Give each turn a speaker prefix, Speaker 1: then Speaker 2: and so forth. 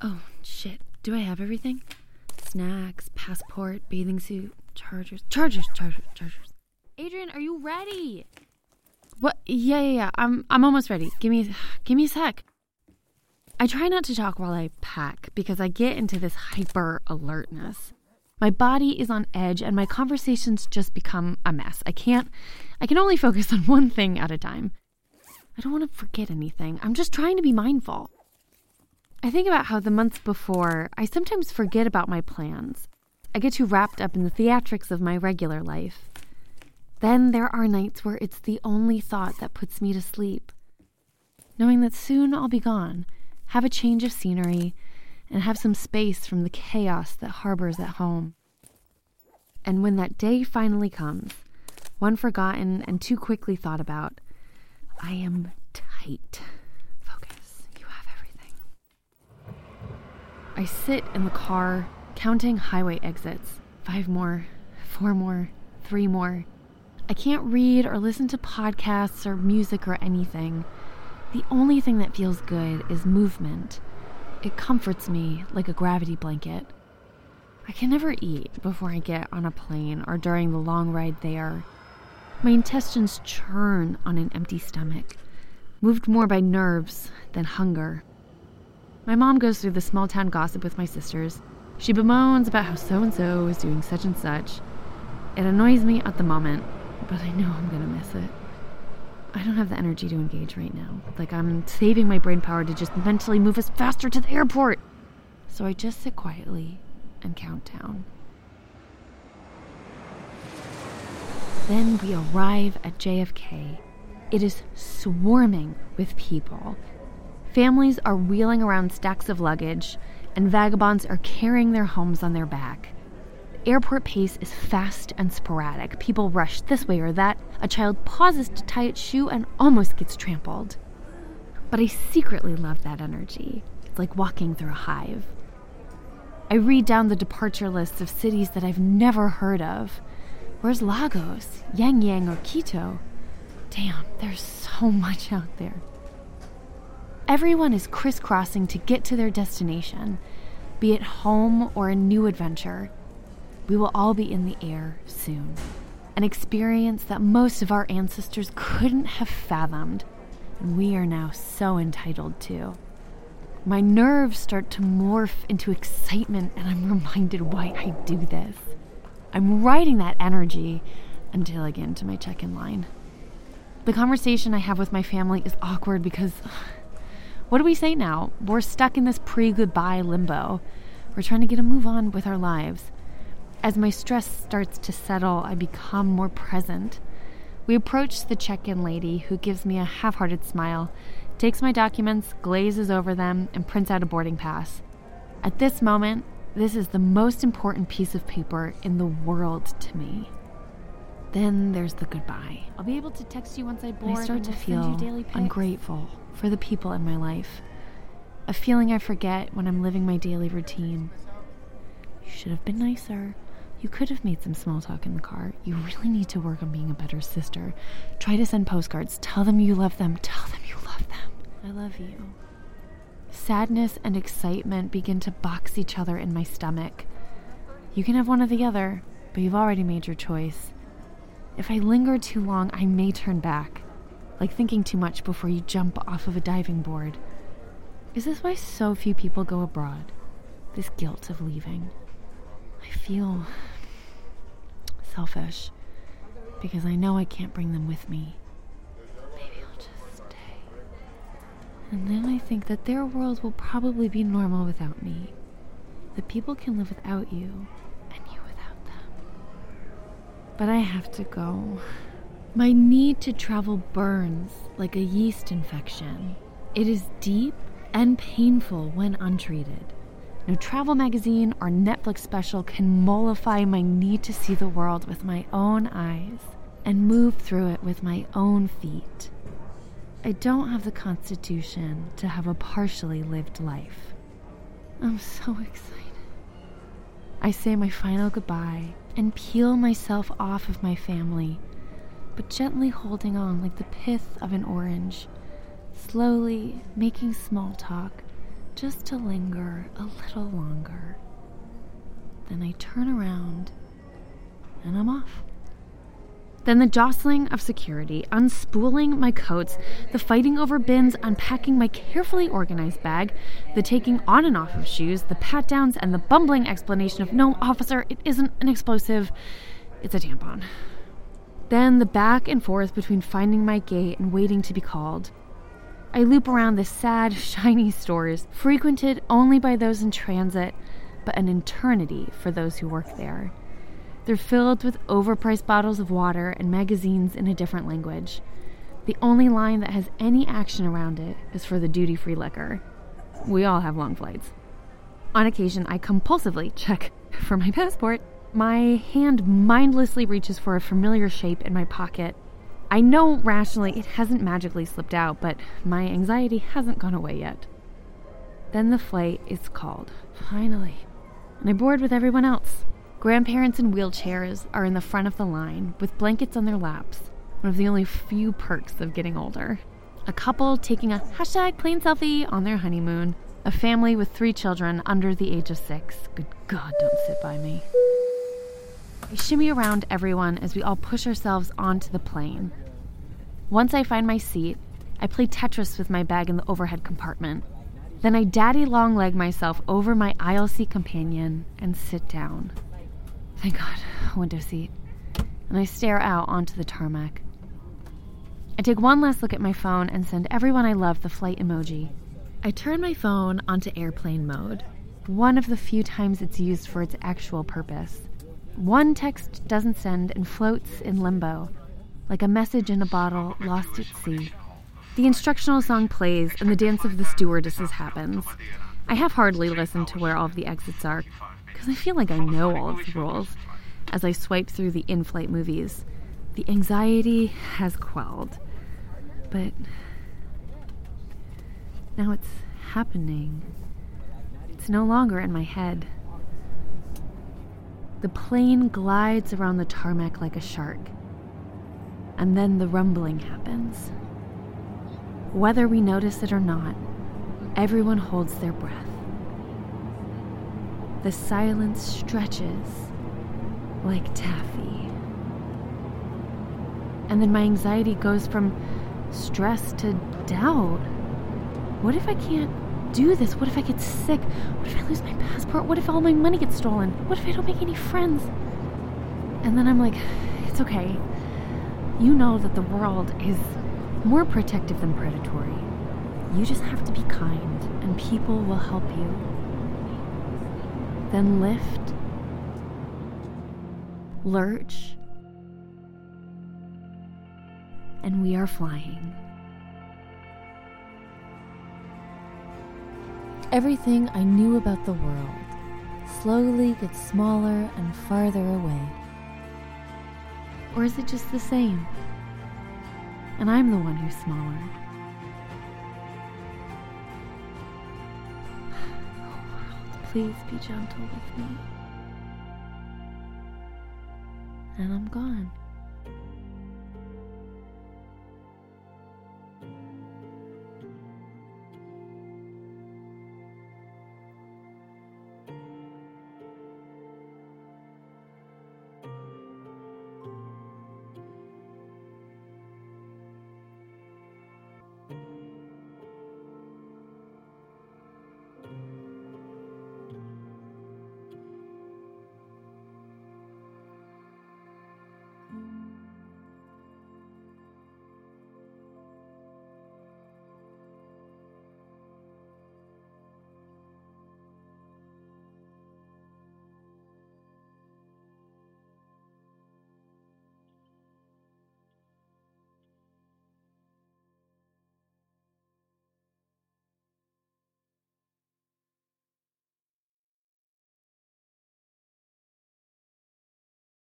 Speaker 1: Oh, shit. Do I have everything? Snacks, passport, bathing suit, chargers. Chargers, chargers, chargers. Adrian, are you ready? What? Yeah, yeah, yeah. I'm I'm almost ready. Give me give me a sec. I try not to talk while I pack because I get into this hyper alertness. My body is on edge and my conversations just become a mess. I can't I can only focus on one thing at a time. I don't want to forget anything. I'm just trying to be mindful. I think about how the months before, I sometimes forget about my plans. I get too wrapped up in the theatrics of my regular life. Then there are nights where it's the only thought that puts me to sleep. Knowing that soon I'll be gone, have a change of scenery, and have some space from the chaos that harbors at home. And when that day finally comes, one forgotten and too quickly thought about, I am tight. Focus. You have everything. I sit in the car, counting highway exits. Five more, four more, three more. I can't read or listen to podcasts or music or anything. The only thing that feels good is movement. It comforts me like a gravity blanket. I can never eat before I get on a plane or during the long ride there. My intestines churn on an empty stomach, moved more by nerves than hunger. My mom goes through the small town gossip with my sisters. She bemoans about how so and so is doing such and such. It annoys me at the moment, but I know I'm gonna miss it. I don't have the energy to engage right now. Like I'm saving my brain power to just mentally move us faster to the airport. So I just sit quietly and count down. Then we arrive at JFK. It is swarming with people. Families are wheeling around stacks of luggage, and vagabonds are carrying their homes on their back. Airport pace is fast and sporadic. People rush this way or that. A child pauses to tie its shoe and almost gets trampled. But I secretly love that energy. It's like walking through a hive. I read down the departure lists of cities that I've never heard of. Where's Lagos, Yang Yang, or Quito? Damn, there's so much out there. Everyone is crisscrossing to get to their destination, be it home or a new adventure. We will all be in the air soon. An experience that most of our ancestors couldn't have fathomed, and we are now so entitled to. My nerves start to morph into excitement, and I'm reminded why I do this. I'm riding that energy until I get into my check in line. The conversation I have with my family is awkward because what do we say now? We're stuck in this pre goodbye limbo. We're trying to get a move on with our lives. As my stress starts to settle, I become more present. We approach the check in lady, who gives me a half hearted smile, takes my documents, glazes over them, and prints out a boarding pass. At this moment, this is the most important piece of paper in the world to me. Then there's the goodbye. I'll be able to text you once I board. I start to feel ungrateful for the people in my life. A feeling I forget when I'm living my daily routine. You should have been nicer. You could have made some small talk in the car. You really need to work on being a better sister. Try to send postcards. Tell them you love them. Tell them you love them. I love you. Sadness and excitement begin to box each other in my stomach. You can have one or the other, but you've already made your choice. If I linger too long, I may turn back, like thinking too much before you jump off of a diving board. Is this why so few people go abroad? This guilt of leaving. I feel selfish because I know I can't bring them with me. Maybe I'll just stay. And then I think that their world will probably be normal without me. That people can live without you, and you without them. But I have to go. My need to travel burns like a yeast infection. It is deep and painful when untreated. No travel magazine or Netflix special can mollify my need to see the world with my own eyes and move through it with my own feet. I don't have the constitution to have a partially lived life. I'm so excited. I say my final goodbye and peel myself off of my family, but gently holding on like the pith of an orange, slowly making small talk just to linger a little longer. Then I turn around and I'm off. Then the jostling of security, unspooling my coats, the fighting over bins, unpacking my carefully organized bag, the taking on and off of shoes, the pat downs, and the bumbling explanation of no, officer, it isn't an explosive, it's a tampon. Then the back and forth between finding my gate and waiting to be called. I loop around the sad, shiny stores, frequented only by those in transit, but an eternity for those who work there. They're filled with overpriced bottles of water and magazines in a different language. The only line that has any action around it is for the duty free liquor. We all have long flights. On occasion, I compulsively check for my passport. My hand mindlessly reaches for a familiar shape in my pocket. I know rationally it hasn't magically slipped out, but my anxiety hasn't gone away yet. Then the flight is called, finally, and I board with everyone else. Grandparents in wheelchairs are in the front of the line with blankets on their laps, one of the only few perks of getting older. A couple taking a hashtag plane selfie on their honeymoon. A family with three children under the age of six. Good God, don't sit by me. I shimmy around everyone as we all push ourselves onto the plane. Once I find my seat, I play Tetris with my bag in the overhead compartment. Then I daddy long leg myself over my aisle seat companion and sit down. Thank God, window seat. And I stare out onto the tarmac. I take one last look at my phone and send everyone I love the flight emoji. I turn my phone onto airplane mode, one of the few times it's used for its actual purpose. One text doesn't send and floats in limbo, like a message in a bottle lost at sea. The instructional song plays and the dance of the stewardesses happens. I have hardly listened to where all of the exits are, because I feel like I know all of the rules as I swipe through the in flight movies. The anxiety has quelled. But now it's happening. It's no longer in my head. The plane glides around the tarmac like a shark. And then the rumbling happens. Whether we notice it or not, everyone holds their breath. The silence stretches like taffy. And then my anxiety goes from stress to doubt. What if I can't do this? What if I get sick? What if I lose my passport? What if all my money gets stolen? What if I don't make any friends? And then I'm like, it's okay. You know that the world is more protective than predatory. You just have to be kind, and people will help you then lift, lurch, and we are flying. Everything I knew about the world slowly gets smaller and farther away. Or is it just the same? And I'm the one who's smaller. Please be gentle with me. And I'm gone.